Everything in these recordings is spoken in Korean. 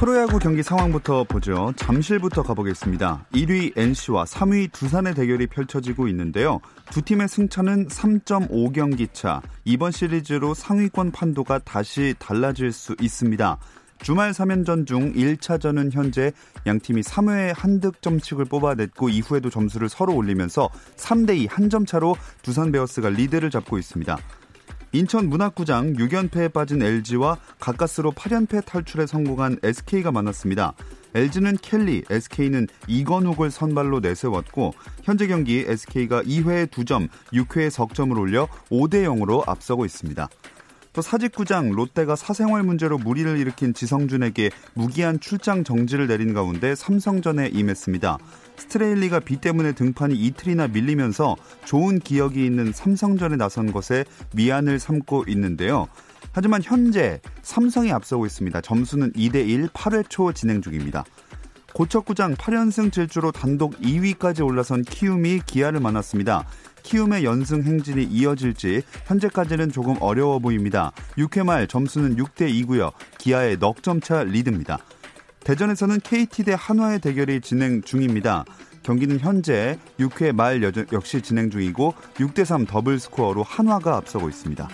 프로야구 경기 상황부터 보죠. 잠실부터 가보겠습니다. 1위 NC와 3위 두산의 대결이 펼쳐지고 있는데요. 두 팀의 승차는 3.5경기 차. 이번 시리즈로 상위권 판도가 다시 달라질 수 있습니다. 주말 3연전 중 1차전은 현재 양팀이 3회에 한 득점씩을 뽑아냈고 이후에도 점수를 서로 올리면서 3대2 한 점 차로 두산 베어스가 리드를 잡고 있습니다. 인천 문학구장 6연패에 빠진 LG와 가까스로 8연패 탈출에 성공한 SK가 만났습니다. LG는 켈리, SK는 이건욱을 선발로 내세웠고 현재 경기 SK가 2회에 2점, 6회에 석점을 올려 5대 0으로 앞서고 있습니다. 또 사직구장 롯데가 사생활 문제로 무리를 일으킨 지성준에게 무기한 출장 정지를 내린 가운데 삼성전에 임했습니다. 스트레일리가 비 때문에 등판이 이틀이나 밀리면서 좋은 기억이 있는 삼성전에 나선 것에 미안을 삼고 있는데요. 하지만 현재 삼성이 앞서고 있습니다. 점수는 2대1 8회 초 진행 중입니다. 고척구장 8연승 질주로 단독 2위까지 올라선 키움이 기아를 만났습니다. 키움의 연승 행진이 이어질지 현재까지는 조금 어려워 보입니다. 6회 말 점수는 6대 2고요. 기아의 넉 점 차 리드입니다. 대전에서는 KT 대 한화의 대결이 진행 중입니다. 경기는 현재 6회 말 역시 진행 중이고 6대 3 더블 스코어로 한화가 앞서고 있습니다.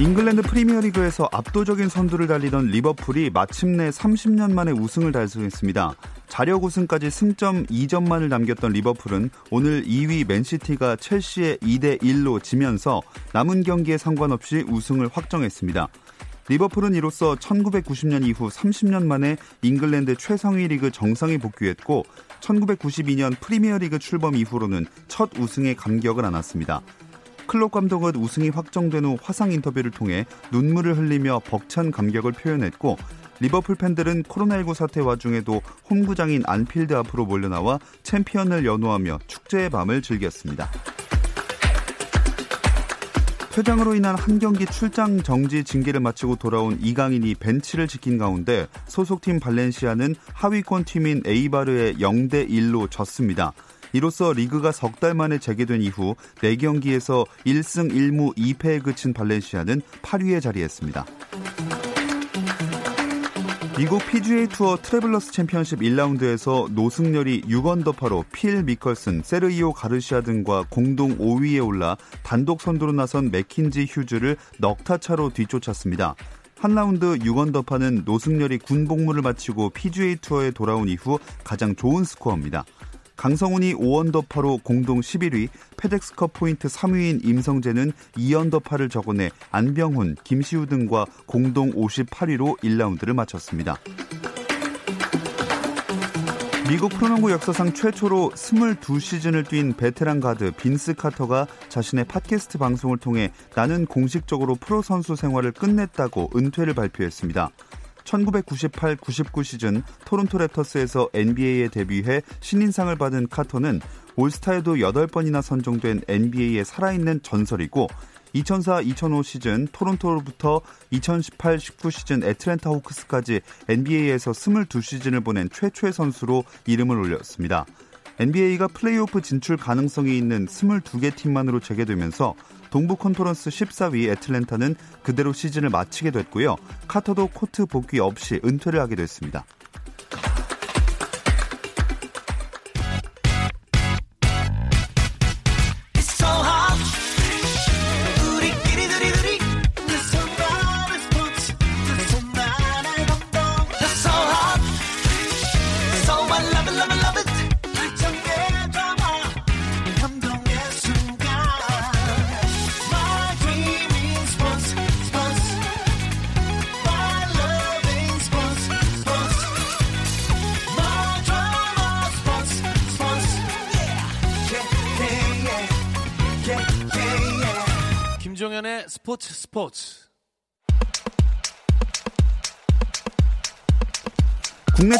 잉글랜드 프리미어리그에서 압도적인 선두를 달리던 리버풀이 마침내 30년 만에 우승을 달성했습니다. 자력 우승까지 승점 2점만을 남겼던 리버풀은 오늘 2위 맨시티가 첼시에 2대 1로 지면서 남은 경기에 상관없이 우승을 확정했습니다. 리버풀은 이로써 1990년 이후 30년 만에 잉글랜드 최상위 리그 정상에 복귀했고 1992년 프리미어리그 출범 이후로는 첫 우승의 감격을 안았습니다. 클롭 감독은 우승이 확정된 후 화상 인터뷰를 통해 눈물을 흘리며 벅찬 감격을 표현했고 리버풀 팬들은 코로나19 사태 와중에도 홈구장인 안필드 앞으로 몰려나와 챔피언을 연호하며 축제의 밤을 즐겼습니다. 퇴장으로 인한 한 경기 출장 정지 징계를 마치고 돌아온 이강인이 벤치를 지킨 가운데 소속팀 발렌시아는 하위권 팀인 에이바르에 0대 1로 졌습니다. 이로써 리그가 석 달 만에 재개된 이후 4경기에서 1승 1무 2패에 그친 발렌시아는 8위에 자리했습니다. 미국 PGA 투어 트래블러스 챔피언십 1라운드에서 노승열이 6언더파로 필 미컬슨, 세르히오 가르시아 등과 공동 5위에 올라 단독 선두로 나선 맥킨지 휴즈를 넉 타 차로 뒤쫓았습니다. 한 라운드 6언더파는 노승열이 군 복무를 마치고 PGA 투어에 돌아온 이후 가장 좋은 스코어입니다. 강성훈이 5언더파로 공동 11위, 페덱스컵 포인트 3위인 임성재는 2언더파를 적어내 안병훈, 김시우 등과 공동 58위로 1라운드를 마쳤습니다. 미국 프로농구 역사상 최초로 22시즌을 뛴 베테랑 가드 빈스 카터가 자신의 팟캐스트 방송을 통해 나는 공식적으로 프로 선수 생활을 끝냈다고 은퇴를 발표했습니다. 1998-99 시즌 토론토 랩터스에서 NBA에 데뷔해 신인상을 받은 카터는 올스타에도 8번이나 선정된 NBA의 살아있는 전설이고 2004-2005 시즌 토론토로부터 2018-19 시즌 애틀랜타 호크스까지 NBA에서 22시즌을 보낸 최초의 선수로 이름을 올렸습니다. NBA가 플레이오프 진출 가능성이 있는 22개 팀만으로 재개되면서 동부 컨퍼런스 14위 애틀랜타는 그대로 시즌을 마치게 됐고요. 카터도 코트 복귀 없이 은퇴를 하게 됐습니다.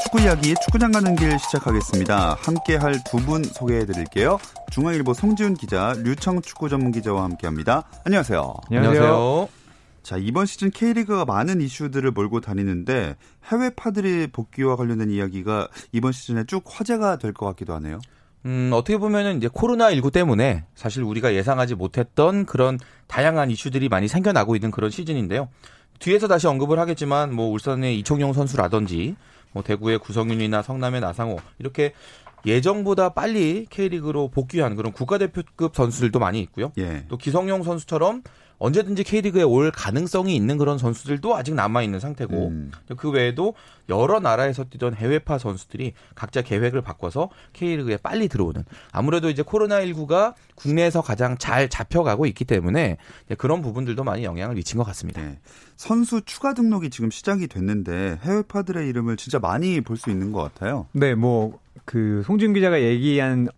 축구 이야기 축구장 가는 길 시작하겠습니다. 함께 할 두 분 소개해 드릴게요. 중앙일보 송지훈 기자, 류청 축구 전문 기자와 함께 합니다. 안녕하세요. 안녕하세요. 자, 이번 시즌 K리그가 많은 이슈들을 몰고 다니는데 해외 파들의 복귀와 관련된 이야기가 이번 시즌에 쭉 화제가 될 것 같기도 하네요. 음, 어떻게 보면은 이제 코로나19 때문에 사실 우리가 예상하지 못했던 그런 다양한 이슈들이 많이 생겨나고 있는 그런 시즌인데요. 뒤에서 다시 언급을 하겠지만 뭐 울산의 이청용 선수라든지 뭐 대구의 구성윤이나 성남의 나상호 이렇게 예정보다 빨리 K리그로 복귀한 그런 국가대표급 선수들도 많이 있고요. 예. 또 기성용 선수처럼 언제든지 K리그에 올 가능성이 있는 그런 선수들도 아직 남아 있는 상태고 음. 그 외에도 여러 나라에서 뛰던 해외파 선수들이 각자 계획을 바꿔서 K리그에 빨리 들어오는 아무래도 이제 코로나19가 국내에서 가장 잘 잡혀가고 있기 때문에 그런 부분들도 많이 영향을 미친 것 같습니다. 네. 선수 추가 등록이 지금 시작이 됐는데 해외 파들의 이름을 진짜 많이 볼 수 있는 것 같아요. 네, 뭐 그 송준 기자가 얘기한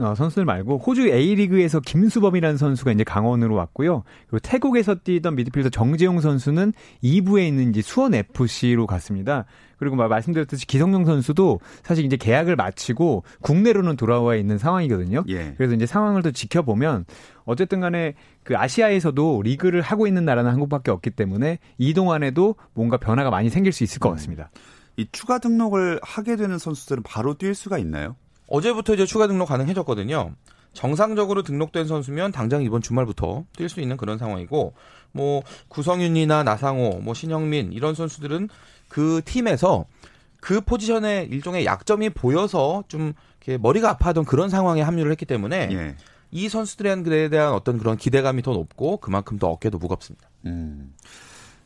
어, 선수들 말고 호주 A리그에서 김수범이라는 선수가 이제 강원으로 왔고요. 그리고 태국에서 뛰던 미드필더 정재용 선수는 2부에 있는 이제 수원 FC로 갔습니다. 그리고 막 말씀드렸듯이 기성용 선수도 사실 이제 계약을 마치고 국내로는 돌아와 있는 상황이거든요. 예. 그래서 이제 상황을 더 지켜보면 어쨌든 간에 그 아시아에서도 리그를 하고 있는 나라는 한국밖에 없기 때문에 이 동안에도 뭔가 변화가 많이 생길 수 있을 것 같습니다. 이 추가 등록을 하게 되는 선수들은 바로 뛸 수가 있나요? 어제부터 이제 추가 등록 가능해졌거든요. 정상적으로 등록된 선수면 당장 이번 주말부터 뛸 수 있는 그런 상황이고 뭐 구성윤이나 나상호, 뭐 신영민 이런 선수들은 그 팀에서 그 포지션에 일종의 약점이 보여서 좀 이렇게 머리가 아파하던 그런 상황에 합류를 했기 때문에 예. 이 선수들에 대한 어떤 그런 기대감이 더 높고 그만큼 더 어깨도 무겁습니다. 음.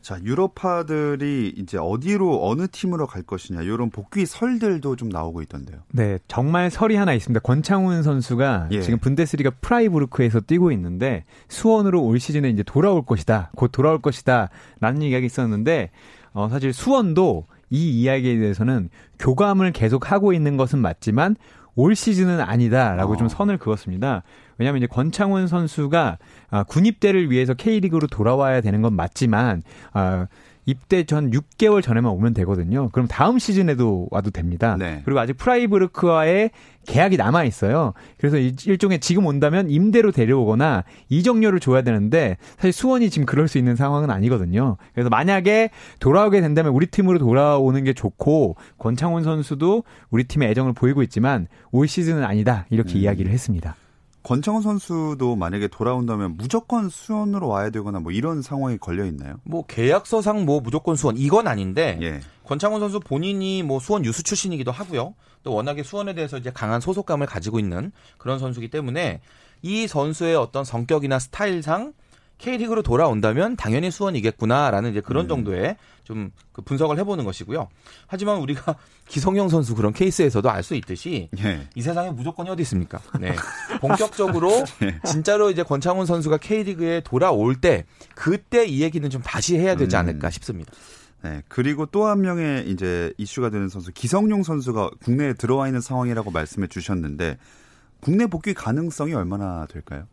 자, 유럽파들이 이제 어디로 어느 팀으로 갈 것이냐 이런 복귀 설들도 좀 나오고 있던데요. 네, 정말 설이 하나 있습니다. 권창훈 선수가 예. 지금 분데스리가 프라이부르크에서 뛰고 있는데 수원으로 올 시즌에 이제 돌아올 것이다. 곧 돌아올 것이다. 라는 이야기가 있었는데 어, 사실 수원도 이 이야기에 대해서는 교감을 계속 하고 있는 것은 맞지만 올 시즌은 아니다라고 어. 좀 선을 그었습니다. 왜냐하면 이제 권창훈 선수가 아, 군입대를 위해서 K리그로 돌아와야 되는 건 맞지만 아, 입대 전 6개월 전에만 오면 되거든요. 그럼 다음 시즌에도 와도 됩니다. 네. 그리고 아직 프라이브르크와의 계약이 남아 있어요. 그래서 일- 일종의 지금 온다면 임대로 데려오거나 이적료를 줘야 되는데 사실 수원이 지금 그럴 수 있는 상황은 아니거든요. 그래서 만약에 돌아오게 된다면 우리 팀으로 돌아오는 게 좋고 권창훈 선수도 우리 팀에 애정을 보이고 있지만 올 시즌은 아니다 이렇게 음. 이야기를 했습니다. 권창훈 선수도 만약에 돌아온다면 무조건 수원으로 와야 되거나 뭐 이런 상황이 걸려 있나요? 뭐 계약서상 뭐 무조건 수원 이건 아닌데 예. 권창훈 선수 본인이 뭐 수원 유수 출신이기도 하고요. 또 워낙에 수원에 대해서 이제 강한 소속감을 가지고 있는 그런 선수기 때문에 이 선수의 어떤 성격이나 스타일상 K리그로 돌아온다면 당연히 수원이겠구나라는 이제 그런 음. 정도의 좀 그 분석을 해보는 것이고요. 하지만 우리가 기성용 선수 그런 케이스에서도 알 수 있듯이 예. 이 세상에 무조건이 어디 있습니까? 네. 본격적으로 예. 진짜로 이제 권창훈 선수가 K리그에 돌아올 때 그때 이 얘기는 좀 다시 해야 되지 음. 않을까 싶습니다. 네. 그리고 또 한 명의 이제 이슈가 되는 선수 기성용 선수가 국내에 들어와 있는 상황이라고 말씀해 주셨는데 국내 복귀 가능성이 얼마나 될까요?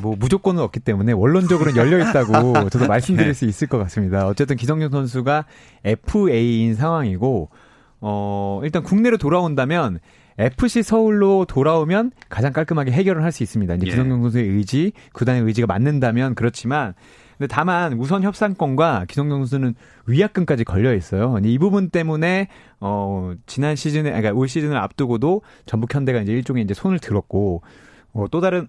뭐 무조건은 없기 때문에 원론적으로는 열려 있다고 저도 말씀드릴 수 있을 것 같습니다. 어쨌든 기성용 선수가 FA인 상황이고 어 일단 국내로 돌아온다면 FC 서울로 돌아오면 가장 깔끔하게 해결을 할 수 있습니다. 이제 예. 기성용 선수의 의지, 구단의 의지가 맞는다면 그렇지만 근데 다만 우선 협상권과 기성용 선수는 위약금까지 걸려 있어요. 이 부분 때문에 어 지난 시즌에 그러니까 올 시즌을 앞두고도 전북 현대가 이제 일종의 이제 손을 들었고 어, 또 다른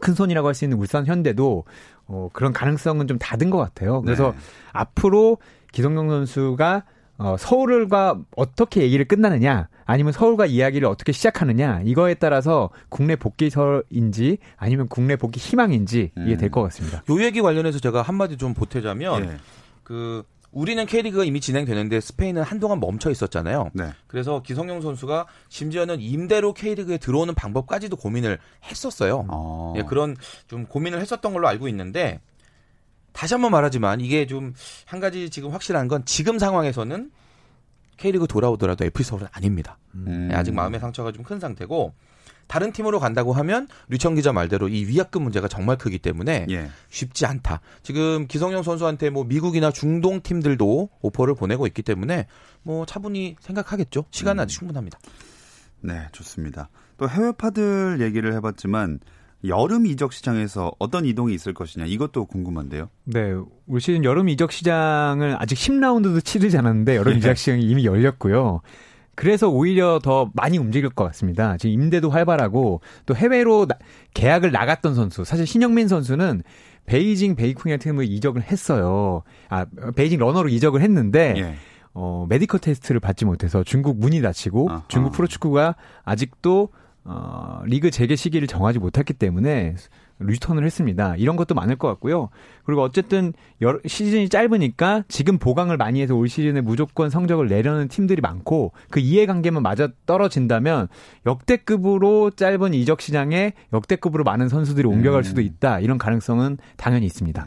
큰 손이라고 할 수 있는 울산 현대도 어, 그런 가능성은 좀 닫은 것 같아요. 그래서 네. 앞으로 기성용 선수가 어, 서울과 어떻게 얘기를 끝나느냐, 아니면 서울과 이야기를 어떻게 시작하느냐, 이거에 따라서 국내 복귀설인지 아니면 국내 복귀 희망인지 이게 될 것 같습니다. 요 얘기 관련해서 제가 한마디 좀 보태자면 예. 그 우리는 K리그가 이미 진행되는데 스페인은 한동안 멈춰 있었잖아요. 네. 그래서 기성용 선수가 심지어는 임대로 K리그에 들어오는 방법까지도 고민을 했었어요. 어. 예, 그런 좀 고민을 했었던 걸로 알고 있는데 다시 한번 말하지만 이게 좀 한 가지 지금 확실한 건 지금 상황에서는 K리그 돌아오더라도 서울은 아닙니다. 음. 예, 아직 마음의 상처가 좀 큰 상태고 다른 팀으로 간다고 하면 류청 기자 말대로 이 위약금 문제가 정말 크기 때문에 예. 쉽지 않다. 지금 기성용 선수한테 뭐 미국이나 중동 팀들도 오퍼를 보내고 있기 때문에 뭐 차분히 생각하겠죠. 시간은 아직 충분합니다. 네, 좋습니다. 또 해외파들 얘기를 해봤지만 여름 이적 시장에서 어떤 이동이 있을 것이냐 이것도 궁금한데요. 네, 올 시즌 여름 이적 시장을 아직 10라운드도 치르지 않았는데 여름 예. 이적 시장이 이미 열렸고요. 그래서 오히려 더 많이 움직일 것 같습니다. 지금 임대도 활발하고 또 해외로 나- 계약을 나갔던 선수, 사실 신영민 선수는 베이징 베이쿵의 팀을 이적을 했어요. 아, 베이징 런허로 이적을 했는데 예. 어, medical test를 받지 못해서 중국 문이 닫히고 아하. 중국 프로축구가 아직도 어, 리그 재개 시기를 정하지 못했기 때문에 리턴을 했습니다. 이런 것도 많을 것 같고요. 그리고 어쨌든 여러- 시즌이 짧으니까 지금 보강을 많이 해서 올 시즌에 무조건 성적을 내려는 팀들이 많고 그 이해관계만 맞아 떨어진다면 역대급으로 짧은 이적 시장에 역대급으로 많은 선수들이 옮겨갈 음. 수도 있다. 이런 가능성은 당연히 있습니다.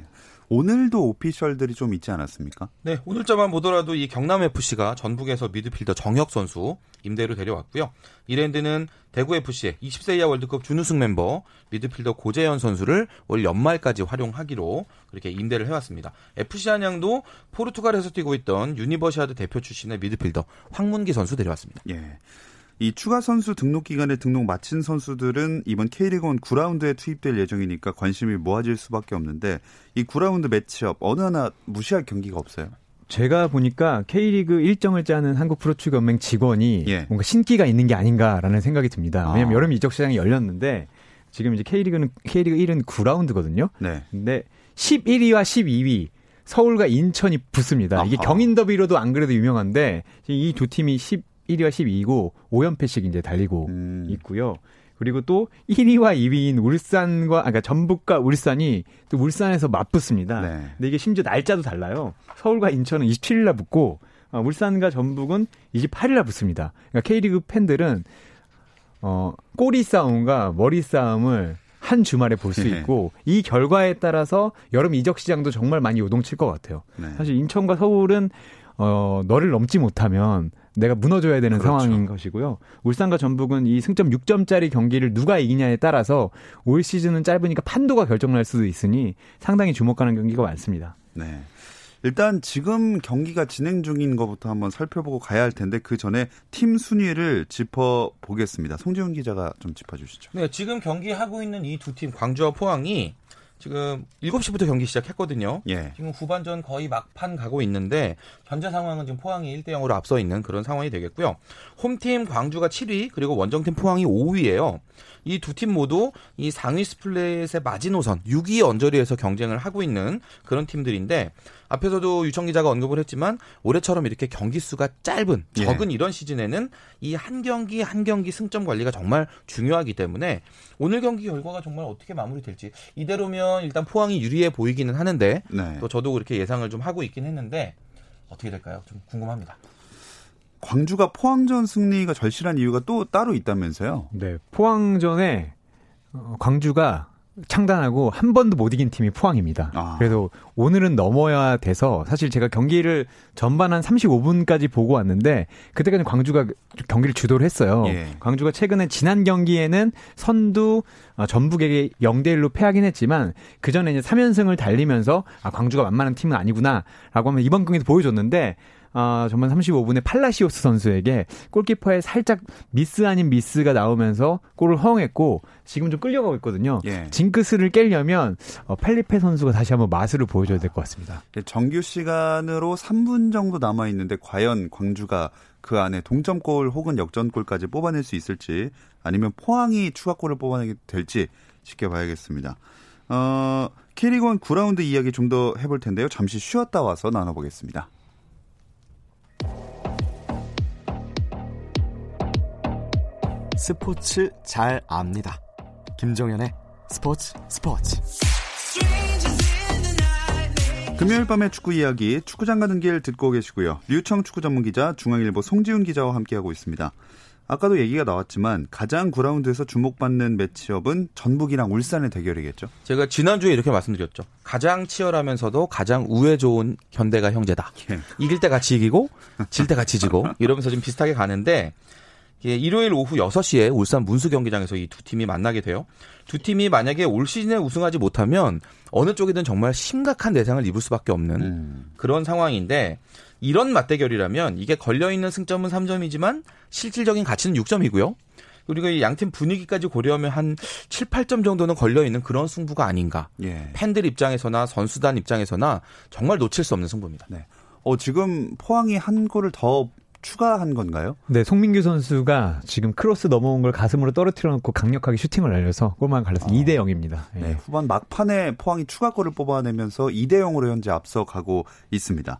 오늘도 official들이 좀 있지 않았습니까? 네, 오늘자만 보더라도 이 경남 FC가 전북에서 미드필더 정혁 선수 임대로 데려왔고요. 이랜드는 대구 FC의 20세 이하 월드컵 준우승 멤버 미드필더 고재현 선수를 올 연말까지 활용하기로 그렇게 임대를 해왔습니다. FC 안양도 포르투갈에서 뛰고 있던 유니버시아드 대표 출신의 미드필더 황문기 선수 데려왔습니다. 예. 이 추가 선수 등록 기간에 등록 마친 선수들은 이번 K리그 1 9라운드에 투입될 예정이니까 관심이 모아질 수밖에 없는데 이 9라운드 매치업 어느 하나 무시할 경기가 없어요. 제가 보니까 K리그 일정을 짜는 한국 프로축구 연맹 직원이 예. 뭔가 신기가 있는 게 아닌가라는 생각이 듭니다. 아. 왜냐면 여름 이적 시장이 열렸는데 지금 이제 K리그는 K리그 1은 9라운드거든요. 네. 근데 11위와 12위 서울과 인천이 붙습니다. 이게 아하. 경인 더비로도 안 그래도 유명한데 이 두 팀이 11위와 12위고 5연패씩 이제 달리고 음. 있고요. 그리고 또 1위와 2위인 울산과 아, 그러니까 전북과 울산이 또 울산에서 맞붙습니다. 네. 근데 이게 심지어 날짜도 달라요. 서울과 인천은 27일 날 붙고 어, 울산과 전북은 28일 날 붙습니다. 그러니까 K리그 팬들은 어, 꼬리 싸움과 머리 싸움을 한 주말에 볼수 네. 있고 이 결과에 따라서 여름 이적 시장도 정말 많이 요동칠 것 같아요. 네. 사실 인천과 서울은 어, 너를 넘지 못하면 내가 무너져야 되는 그렇죠. 상황인 것이고요. 울산과 전북은 이 승점 6점짜리 경기를 누가 이기냐에 따라서 올 시즌은 짧으니까 판도가 결정날 수도 있으니 상당히 주목하는 경기가 많습니다. 네. 일단 지금 경기가 진행 중인 것부터 한번 살펴보고 가야 할 텐데 그 전에 팀 순위를 짚어 보겠습니다. 송지훈 기자가 좀 짚어 주시죠. 네, 지금 경기하고 있는 이 두 팀 광주와 포항이 지금 7시부터 경기 시작했거든요. 예. 지금 후반전 거의 막판 가고 있는데 현재 상황은 지금 포항이 1대 0으로 앞서 있는 그런 상황이 되겠고요. 홈팀 광주가 7위 그리고 원정팀 포항이 5위예요. 이 두 팀 모두 이 상위 스플릿의 마지노선 6위 언저리에서 경쟁을 하고 있는 그런 팀들인데 앞에서도 유청 기자가 언급을 했지만 올해처럼 이렇게 경기 수가 짧은 예. 적은 이런 시즌에는 이 한 경기 한 경기 승점 관리가 정말 중요하기 때문에 오늘 경기 결과가 정말 어떻게 마무리될지 이대로면 일단 포항이 유리해 보이기는 하는데 네. 또 저도 그렇게 예상을 좀 하고 있긴 했는데 어떻게 될까요? 좀 궁금합니다. 광주가 포항전 승리가 절실한 이유가 또 따로 있다면서요. 네, 포항전에 어, 광주가 창단하고 한 번도 못 이긴 팀이 포항입니다. 아. 그래서 오늘은 넘어야 돼서 사실 제가 경기를 전반 한 35분까지 보고 왔는데 그때까지 광주가 경기를 주도를 했어요. 예. 광주가 최근에 지난 경기에는 선두 어, 전북에게 0대 1로 패하긴 했지만 그 전에 이제 3연승을 달리면서 아 광주가 만만한 팀은 아니구나라고 하면 이번 경기도 보여줬는데 아, 전반 35분에 팔라시오스 선수에게 골키퍼의 살짝 미스 아닌 미스가 나오면서 골을 허용했고 지금 좀 끌려가고 있거든요. 예. 징크스를 깨려면 어, 팔리페 선수가 다시 한번 마술을 보여줘야 될 것 같습니다. 네, 정규 시간으로 3분 정도 남아 있는데 과연 광주가 그 안에 동점골 혹은 역전골까지 뽑아낼 수 있을지 아니면 포항이 추가골을 뽑아내게 될지 지켜봐야겠습니다. 어, K리그1 9라운드 이야기 좀 더 해볼 텐데요. 잠시 쉬었다 와서 나눠보겠습니다. 스포츠 잘 압니다. 김정현의 스포츠 스포츠. 금요일 밤의 축구 이야기 축구장 가는 길 듣고 계시고요. 류청 축구 전문 기자 중앙일보 송지훈 기자와 함께하고 있습니다. 아까도 얘기가 나왔지만 가장 9라운드에서 주목받는 매치업은 전북이랑 울산의 대결이겠죠. 제가 지난주에 이렇게 말씀드렸죠. 가장 치열하면서도 가장 우애 좋은 현대가 형제다. 예. 이길 때 같이 이기고 질 때 같이 지고 이러면서 좀 비슷하게 가는데 예, 일요일 오후 6시에 울산 문수 경기장에서 이 두 팀이 만나게 돼요. 두 팀이 만약에 올 시즌에 우승하지 못하면 어느 쪽이든 정말 심각한 대상을 입을 수밖에 없는 음. 그런 상황인데 이런 맞대결이라면 이게 걸려 있는 승점은 3점이지만 실질적인 가치는 6점이고요. 그리고 이 양팀 분위기까지 고려하면 한 7, 8점 정도는 걸려 있는 그런 승부가 아닌가. 예. 팬들 입장에서나 선수단 입장에서나 정말 놓칠 수 없는 승부입니다. 어, 지금 포항이 한 골을 더 추가한 건가요? 네, 송민규 선수가 지금 크로스 넘어온 걸 가슴으로 떨어뜨려 놓고 강력하게 슈팅을 날려서 골망 갈라서 2대 0입니다. 예. 네, 후반 막판에 포항이 추가골을 뽑아내면서 2대 0으로 현재 앞서가고 있습니다.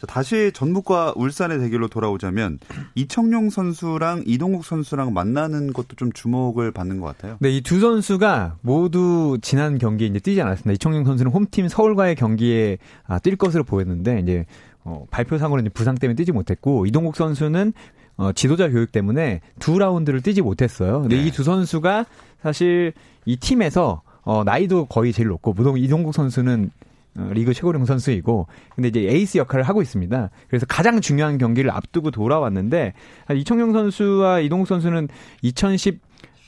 자, 다시 전북과 울산의 대결로 돌아오자면 이청용 선수랑 이동국 선수랑 만나는 것도 좀 주목을 받는 것 같아요. 네, 이 두 선수가 모두 지난 경기에 이제 뛰지 않았습니다. 이청용 선수는 홈팀 서울과의 경기에 아, 뛸 것으로 보였는데 이제 어, 발표상으로 이제 부상 때문에 뛰지 못했고 이동국 선수는 어, 지도자 교육 때문에 두 라운드를 뛰지 못했어요. 근데 네. 이두 선수가 사실 이 팀에서 어, 나이도 거의 제일 높고 무동 이동국 선수는 어, 리그 최고령 선수이고 근데 이제 에이스 역할을 하고 있습니다. 그래서 가장 중요한 경기를 앞두고 돌아왔는데 아, 이청용 선수와 이동국 선수는 2010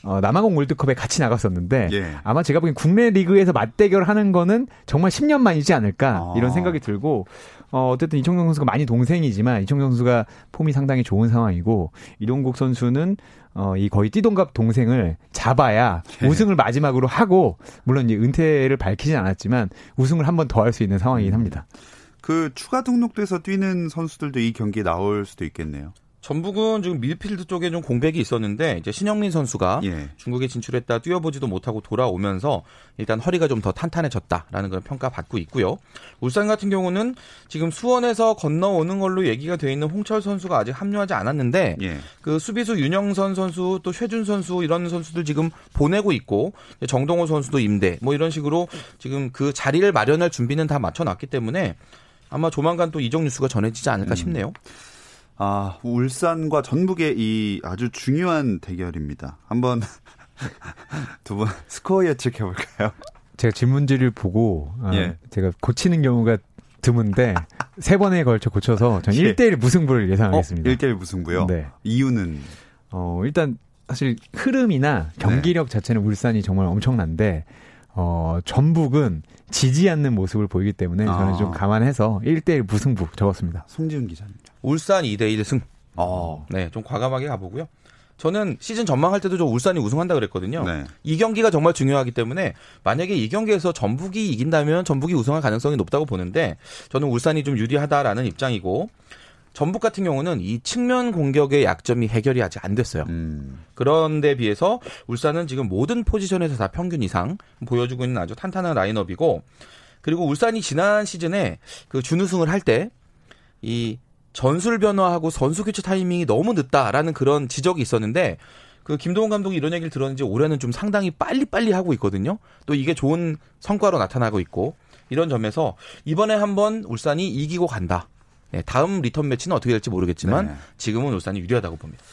어, 남아공 월드컵에 같이 나갔었는데 예. 아마 제가 보기엔 국내 리그에서 맞대결 하는 거는 정말 10년 만이지 않을까 아. 이런 생각이 들고 어, 어쨌든 이청용 선수가 많이 동생이지만 이청용 선수가 폼이 상당히 좋은 상황이고 이동국 선수는 어, 이 거의 띠동갑 동생을 잡아야 예. 우승을 마지막으로 하고 물론 이제 은퇴를 밝히진 않았지만 우승을 한 번 더 할 수 있는 상황이긴 합니다. 그 추가 등록돼서 뛰는 선수들도 이 경기에 나올 수도 있겠네요. 전북은 지금 미드필드 쪽에 좀 공백이 있었는데 이제 신영민 선수가 예. 중국에 진출했다 뛰어보지도 못하고 돌아오면서 일단 허리가 좀 더 탄탄해졌다라는 그런 평가 받고 있고요. 울산 같은 경우는 지금 수원에서 건너오는 걸로 얘기가 돼 있는 홍철 선수가 아직 합류하지 않았는데 예. 그 수비수 윤영선 선수 또 최준 선수 이런 선수들 지금 보내고 있고 정동호 선수도 임대 뭐 이런 식으로 지금 그 자리를 마련할 준비는 다 맞춰놨기 때문에 아마 조만간 또 이적 뉴스가 전해지지 않을까 싶네요. 아, 울산과 전북의 이 아주 중요한 대결입니다. 한번 두 분 스코어 예측해 볼까요? 제가 질문지를 보고 아, 예. 제가 고치는 경우가 드문데 세 번에 걸쳐 고쳐서 전 예. 1대1 무승부를 예상하겠습니다. 1대1 무승부요. 네. 이유는 어, 일단 사실 흐름이나 경기력 자체는 울산이 정말 엄청난데 어, 전북은 지지 않는 모습을 보이기 때문에 저는 아. 좀 감안해서 1대1 무승부 적었습니다. 송지훈 기자입니다. 울산 2대 1 승. 어. 네, 좀 과감하게 가보고요. 저는 시즌 전망할 때도 좀 울산이 우승한다 그랬거든요. 네. 이 경기가 정말 중요하기 때문에 만약에 이 경기에서 전북이 이긴다면 전북이 우승할 가능성이 높다고 보는데 저는 울산이 좀 유리하다라는 입장이고 전북 같은 경우는 이 측면 공격의 약점이 해결이 아직 안 됐어요. 음. 그런데 비해서 울산은 지금 모든 포지션에서 다 평균 이상 보여주고 있는 아주 탄탄한 라인업이고 그리고 울산이 지난 시즌에 그 준우승을 할 때 이 전술 변화하고 선수 교체 타이밍이 너무 늦다라는 그런 지적이 있었는데 그 김동훈 감독이 이런 얘기를 들었는지 올해는 좀 상당히 빨리빨리 하고 있거든요. 또 이게 좋은 성과로 나타나고 있고 이런 점에서 이번에 한번 울산이 이기고 간다. 네, 다음 리턴 매치는 어떻게 될지 모르겠지만 네. 지금은 울산이 유리하다고 봅니다.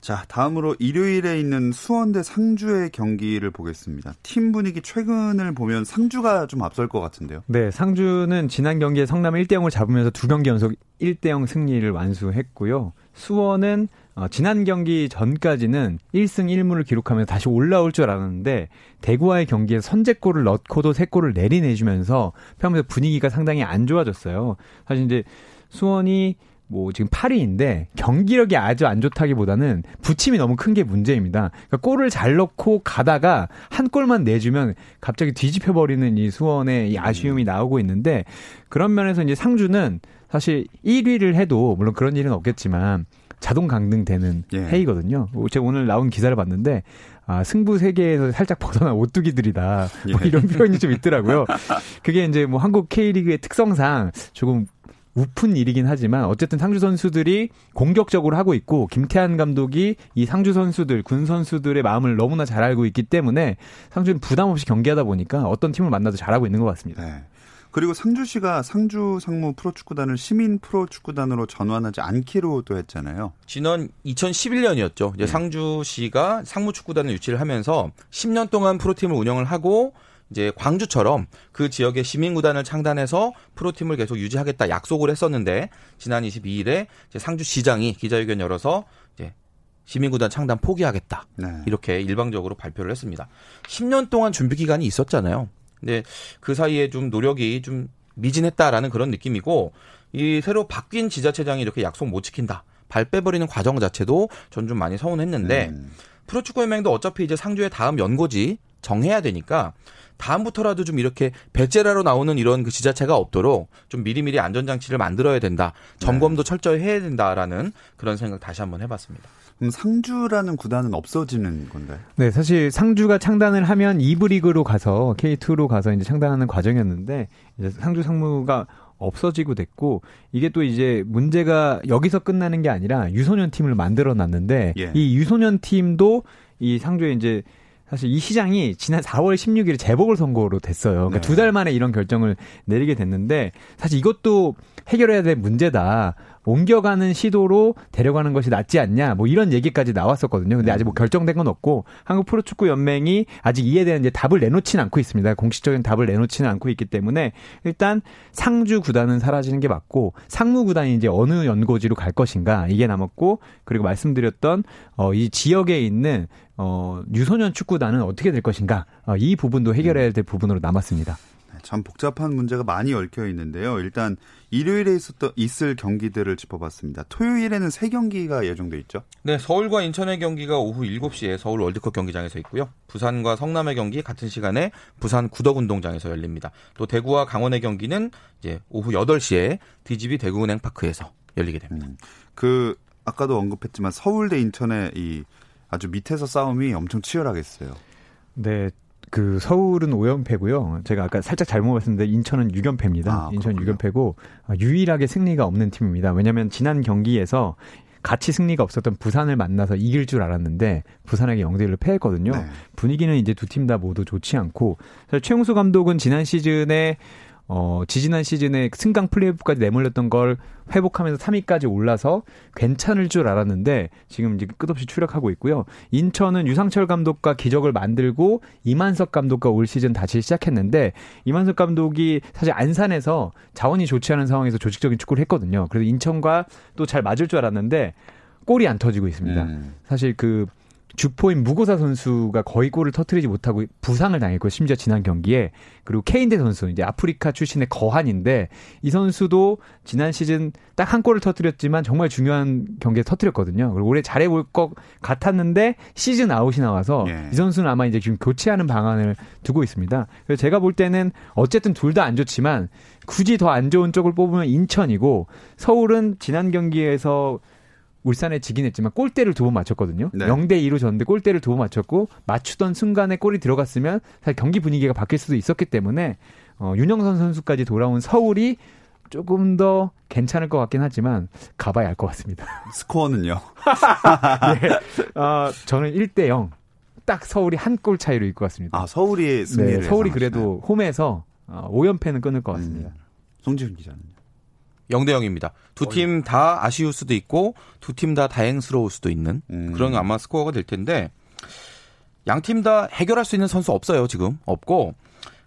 자, 다음으로 일요일에 있는 수원 대 상주의 경기를 보겠습니다. 팀 분위기 최근을 보면 상주가 좀 앞설 것 같은데요. 네, 상주는 지난 경기에 성남을 1대 0을 잡으면서 두 경기 연속 1대 0 승리를 완수했고요. 수원은 어, 지난 경기 전까지는 1승 1무를 기록하면서 다시 올라올 줄 알았는데 대구와의 경기에 선제골을 넣고도 세 골을 내리내주면서 평면서 분위기가 상당히 안 좋아졌어요. 사실 이제 수원이 뭐 지금 8위인데 경기력이 아주 안 좋다기보다는 부침이 너무 큰 게 문제입니다. 그러니까 골을 잘 넣고 가다가 한 골만 내주면 갑자기 뒤집혀 버리는 이 수원의 이 아쉬움이 나오고 있는데 그런 면에서 이제 상주는 사실 1위를 해도 물론 그런 일은 없겠지만 자동 강등되는 예. 해이거든요. 제가 오늘 나온 기사를 봤는데 아, 승부 세계에서 살짝 벗어난 오뚜기들이다. 뭐 예. 이런 표현이 좀 있더라고요. 그게 이제 뭐 한국 K리그의 특성상 조금 우픈 일이긴 하지만 어쨌든 상주 선수들이 공격적으로 하고 있고 김태한 감독이 이 상주 선수들 군 선수들의 마음을 너무나 잘 알고 있기 때문에 상주는 부담 없이 경기하다 보니까 어떤 팀을 만나도 잘하고 있는 것 같습니다. 네. 그리고 상주시가 상주 상무 프로축구단을 시민 프로축구단으로 전환하지 않기로 또 했잖아요. 지난 2011년이었죠. 이제 예. 상주시가 상무축구단을 유치를 하면서 10년 동안 프로팀을 운영을 하고 이제 광주처럼 그 지역의 시민구단을 창단해서 프로팀을 계속 유지하겠다 약속을 했었는데 지난 22일에 이제 상주시장이 기자회견 열어서 이제 시민구단 창단 포기하겠다. 네. 이렇게 일방적으로 발표를 했습니다. 10년 동안 준비 기간이 있었잖아요. 근데 그 사이에 좀 노력이 좀 미진했다라는 그런 느낌이고 이 새로 바뀐 지자체장이 이렇게 약속 못 지킨다. 발 빼버리는 과정 자체도 전 좀 많이 서운했는데 음. 프로축구연맹도 어차피 이제 상주의 다음 연고지 정해야 되니까 다음부터라도 좀 이렇게 배째라로 나오는 이런 그 지자체가 없도록 좀 미리미리 안전장치를 만들어야 된다. 점검도 철저히 해야 된다라는 그런 생각 다시 한번 해봤습니다. 그럼 상주라는 구단은 없어지는 건가요? 네, 사실 상주가 창단을 하면 2부 리그로 가서 K2로 가서 이제 창단하는 과정이었는데 이제 상주 상무가 없어지고 됐고 이게 또 이제 문제가 여기서 끝나는 게 아니라 유소년 팀을 만들어 놨는데 예. 이 유소년 팀도 이 상주에 이제 사실 이 시장이 지난 4월 16일에 재보궐 선거로 됐어요. 그러니까 네. 두달 만에 이런 결정을 내리게 됐는데 사실 이것도 해결해야 될 문제다. 옮겨가는 시도로 데려가는 것이 낫지 않냐. 뭐 이런 얘기까지 나왔었거든요. 근데 아직 뭐 결정된 건 없고 한국 프로축구 연맹이 아직 이에 대한 이제 답을 내놓지는 않고 있습니다. 공식적인 답을 내놓지는 않고 있기 때문에 일단 상주 구단은 사라지는 게 맞고 상무 구단이 이제 어느 연고지로 갈 것인가 이게 남았고 그리고 말씀드렸던 어, 이 지역에 있는 어, 유소년 축구단은 어떻게 될 것인가 어, 이 부분도 해결해야 될 부분으로 남았습니다. 네, 참 복잡한 문제가 많이 얽혀 있는데요. 일단 일요일에 있었던 있을 경기들을 짚어봤습니다. 토요일에는 세 경기가 예정돼 있죠. 네, 서울과 인천의 경기가 오후 7시에 서울 월드컵 경기장에서 있고요. 부산과 성남의 경기 같은 시간에 부산 구덕운동장에서 열립니다. 또 대구와 강원의 경기는 이제 오후 8시에 DGB 대구은행 파크에서 열리게 됩니다. 음, 그 아까도 언급했지만 서울대 인천의 이 아주 밑에서 싸움이 엄청 치열하겠어요. 네. 그 서울은 5연패고요. 제가 아까 살짝 잘못 말씀드렸는데 인천은 6연패입니다. 아, 인천 그렇군요. 6연패고 아, 유일하게 승리가 없는 팀입니다. 왜냐하면 지난 경기에서 같이 승리가 없었던 부산을 만나서 이길 줄 알았는데 부산에게 0대 1로 패했거든요. 네. 분위기는 이제 두 팀 다 모두 좋지 않고 최용수 감독은 지난 시즌에 어, 지지난 시즌에 승강 플레이오프까지 내몰렸던 걸 회복하면서 3위까지 올라서 괜찮을 줄 알았는데 지금 이제 끝없이 추락하고 있고요. 인천은 유상철 감독과 기적을 만들고 이만석 감독과 올 시즌 다시 시작했는데 이만석 감독이 사실 안산에서 자원이 좋지 않은 상황에서 조직적인 축구를 했거든요. 그래서 인천과 또 잘 맞을 줄 알았는데 골이 안 터지고 있습니다. 음. 사실 그 주포인 무고사 선수가 거의 골을 터트리지 못하고 부상을 당했고 심지어 지난 경기에 그리고 케인대 선수 이제 아프리카 출신의 거한인데 이 선수도 지난 시즌 딱 한 골을 터트렸지만 정말 중요한 경기에 터트렸거든요. 그리고 올해 잘해볼 것 같았는데 시즌 아웃이 나와서 예. 이 선수는 아마 이제 지금 교체하는 방안을 두고 있습니다. 그래서 제가 볼 때는 어쨌든 둘 다 안 좋지만 굳이 더 안 좋은 쪽을 뽑으면 인천이고 서울은 지난 경기에서 울산에 지긴 했지만 골대를 두 번 맞췄거든요. 네. 0대 2로 졌는데 골대를 두 번 맞췄고 맞추던 순간에 골이 들어갔으면 사실 경기 분위기가 바뀔 수도 있었기 때문에 어, 윤영선 선수까지 돌아온 서울이 조금 더 괜찮을 것 같긴 하지만 가봐야 알 것 같습니다. 스코어는요. 네. 어, 저는 1대 0. 딱 서울이 한 골 차이로 이길 것 같습니다. 아 서울이 승리를 네, 서울이? 그래도 홈에서 어, 5연패는 끊을 것 같습니다. 음. 송지훈 기자는 0대 0입니다. 두 팀 다 아쉬울 수도 있고 두 팀 다 다행스러울 수도 있는 음. 그런 아마 스코어가 될 텐데 양 팀 다 해결할 수 있는 선수 없어요 지금 없고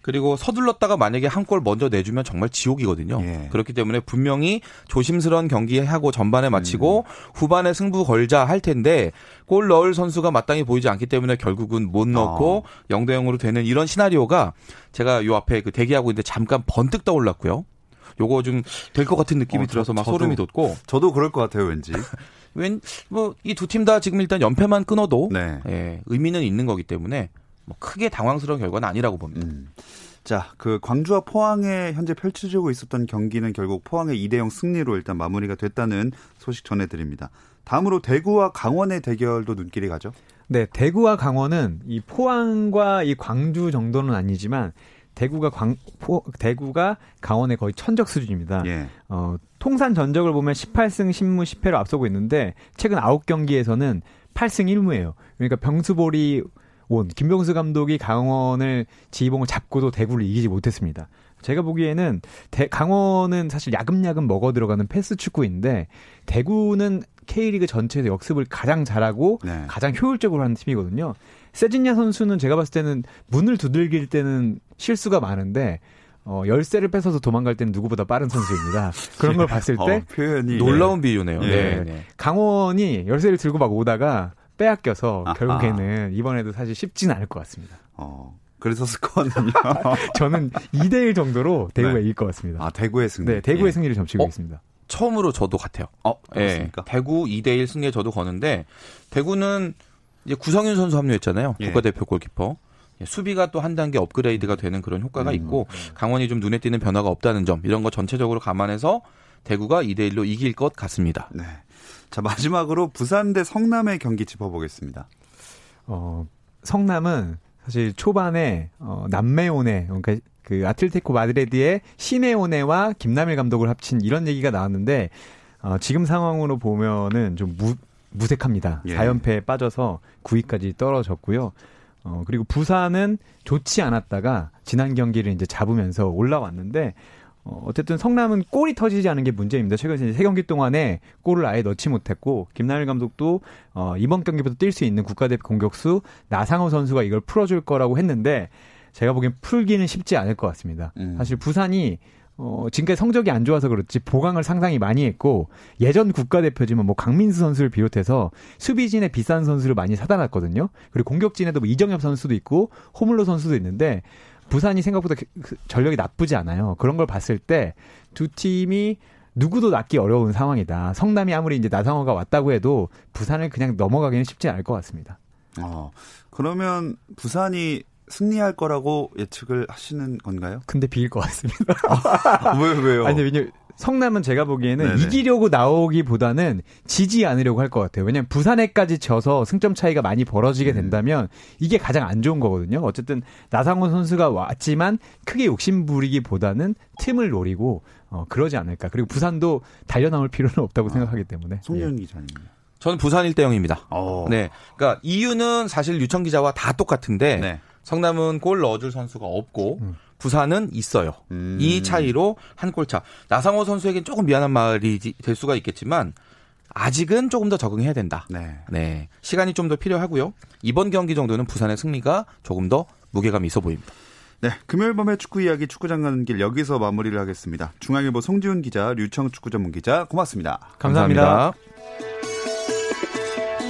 그리고 서둘렀다가 만약에 한 골 먼저 내주면 정말 지옥이거든요. 예. 그렇기 때문에 분명히 조심스러운 경기하고 전반에 마치고 음. 후반에 승부 걸자 할 텐데 골 넣을 선수가 마땅히 보이지 않기 때문에 결국은 못 넣고 아. 0대 0으로 되는 이런 시나리오가 제가 요 앞에 그 대기하고 있는데 잠깐 번뜩 떠올랐고요. 요거 좀 될 것 같은 느낌이 어, 저- 들어서 막 저도. 소름이 돋고 저도 그럴 것 같아요 왠지. 왠 뭐 이 두 팀 다 지금 일단 연패만 끊어도 네. 예, 의미는 있는 거기 때문에 뭐 크게 당황스러운 결과는 아니라고 봅니다. 음. 자, 그 광주와 포항에 현재 펼쳐지고 있었던 경기는 결국 포항의 2대 0 승리로 일단 마무리가 됐다는 소식 전해드립니다. 다음으로 대구와 강원의 대결도 눈길이 가죠. 네, 대구와 강원은 이 포항과 이 광주 정도는 아니지만 대구가 광 포, 대구가 강원의 거의 천적 수준입니다. 예. 어, 통산 전적을 보면 18승 10무 10패로 앞서고 있는데 최근 9경기에서는 8승 1무예요. 그러니까 병수볼이 온 김병수 감독이 강원을 지휘봉을 잡고도 대구를 이기지 못했습니다. 제가 보기에는 대- 강원은 사실 야금야금 먹어 들어가는 패스 축구인데 대구는 K리그 전체에서 역습을 가장 잘하고 네. 가장 효율적으로 하는 팀이거든요. 세진야 선수는 제가 봤을 때는 문을 두들길 때는 실수가 많은데 어, 열쇠를 뺏어서 도망갈 때는 누구보다 빠른 선수입니다. 그런 걸 봤을 때 어, 표현이 놀라운 비유네요. 예. 네, 네. 강원이 열쇠를 들고 막 오다가 빼앗겨서 아하. 결국에는 이번에도 사실 쉽지는 않을 것 같습니다. 어, 그래서 스코어는요. 저는 2대1 정도로 대구가 네. 이길 것 같습니다. 아, 대구의 승리. 네, 대구의 예. 승리를 점치고 어? 있습니다. 처음으로 저도 같아요. 어, 예. 그렇습니까? 대구 2대1 승리에 저도 거는데 대구는 이제 구성윤 선수 합류했잖아요. 예. 국가대표 골키퍼. 예, 수비가 또 한 단계 업그레이드가 되는 그런 효과가 음. 있고 강원이 좀 눈에 띄는 변화가 없다는 점 이런 거 전체적으로 감안해서 대구가 2대 1로 이길 것 같습니다. 네. 자, 마지막으로 부산 대 성남의 경기 짚어보겠습니다. 어, 성남은 사실 초반에 어, 남매온에 그러니까 그 아틀테코 마드레드의 시메오네와 김남일 감독을 합친 이런 얘기가 나왔는데 어, 지금 상황으로 보면은 좀 무, 무색합니다. 예. 4연패에 빠져서 9위까지 떨어졌고요. 어, 그리고 부산은 좋지 않았다가 지난 경기를 이제 잡으면서 올라왔는데 어, 어쨌든 성남은 골이 터지지 않은 게 문제입니다. 최근 이제 세 경기 동안에 골을 아예 넣지 못했고 김남일 감독도 어, 이번 경기부터 뛸 수 있는 국가대표 공격수 나상호 선수가 이걸 풀어줄 거라고 했는데 제가 보기엔 풀기는 쉽지 않을 것 같습니다. 음. 사실 부산이 어, 지금까지 성적이 안 좋아서 그렇지 보강을 상당히 많이 했고 예전 국가대표지만 뭐 강민수 선수를 비롯해서 수비진에 비싼 선수를 많이 사다 놨거든요. 그리고 공격진에도 뭐 이정엽 선수도 있고 호물로 선수도 있는데 부산이 생각보다 그- 그 전력이 나쁘지 않아요. 그런 걸 봤을 때 두 팀이 누구도 낫기 어려운 상황이다. 성남이 아무리 이제 나상호가 왔다고 해도 부산을 그냥 넘어가기는 쉽지 않을 것 같습니다. 어, 그러면 부산이 승리할 거라고 예측을 하시는 건가요? 근데 비길 것 같습니다. 왜, 왜요? 아니, 왜냐 성남은 제가 보기에는 네네. 이기려고 나오기보다는 지지 않으려고 할 것 같아요. 왜냐면 부산에까지 져서 승점 차이가 많이 벌어지게 음. 된다면 이게 가장 안 좋은 거거든요. 어쨌든 나상호 선수가 왔지만 크게 욕심 부리기보다는 틈을 노리고 어, 그러지 않을까. 그리고 부산도 달려나올 필요는 없다고 생각하기 때문에. 송윤 기자님요. 저는 부산 1대 0입니다. 어. 네. 그러니까 이유는 사실 유청 기자와 다 똑같은데 네. 성남은 골 넣어줄 선수가 없고 음. 부산은 있어요. 음. 이 차이로 한 골 차. 나상호 선수에겐 조금 미안한 말이 될 수가 있겠지만 아직은 조금 더 적응해야 된다. 네. 네. 시간이 좀 더 필요하고요. 이번 경기 정도는 부산의 승리가 조금 더 무게감이 있어 보입니다. 네, 금요일 밤의 축구 이야기 축구장 가는 길 여기서 마무리를 하겠습니다. 중앙일보 송지훈 기자, 류청 축구 전문 기자, 고맙습니다. 감사합니다.